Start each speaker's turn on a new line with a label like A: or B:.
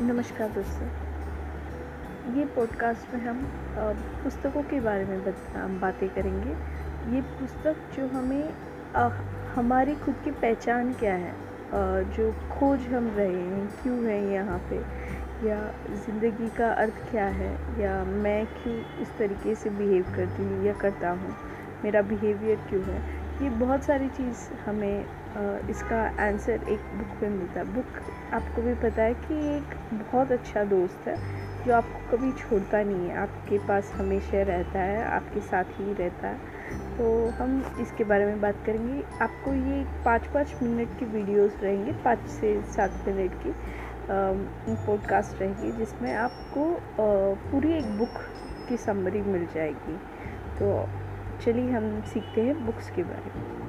A: नमस्कार दोस्तों। ये पॉडकास्ट में हम पुस्तकों के बारे में बत- करेंगे। ये पुस्तक जो हमें अ, हमारी खुद की पहचान क्या है अ, जो खोज हम रहे हैं क्यों हैं यहाँ पे या ज़िंदगी का अर्थ क्या है या मैं क्यों इस तरीके से बिहेव करती हूँ या करता हूँ मेरा बिहेवियर क्यों है ये बहुत सारी चीज़ हमें इसका आंसर एक बुक में मिलता है। बुक आपको भी पता है कि एक बहुत अच्छा दोस्त है, जो आपको कभी छोड़ता नहीं है। आपके पास हमेशा रहता है, आपके साथ ही रहता है। तो हम इसके बारे में बात करेंगे। आपको ये पाँच पाँच मिनट की वीडियोस रहेंगे, पाँच से सात मिनट की पॉडकास्ट रहेगी, जिसमें आपको पूरी एक बुक की समरी मिल जाएगी। तो चलिए हम सीखते हैं बुक्स के बारे में।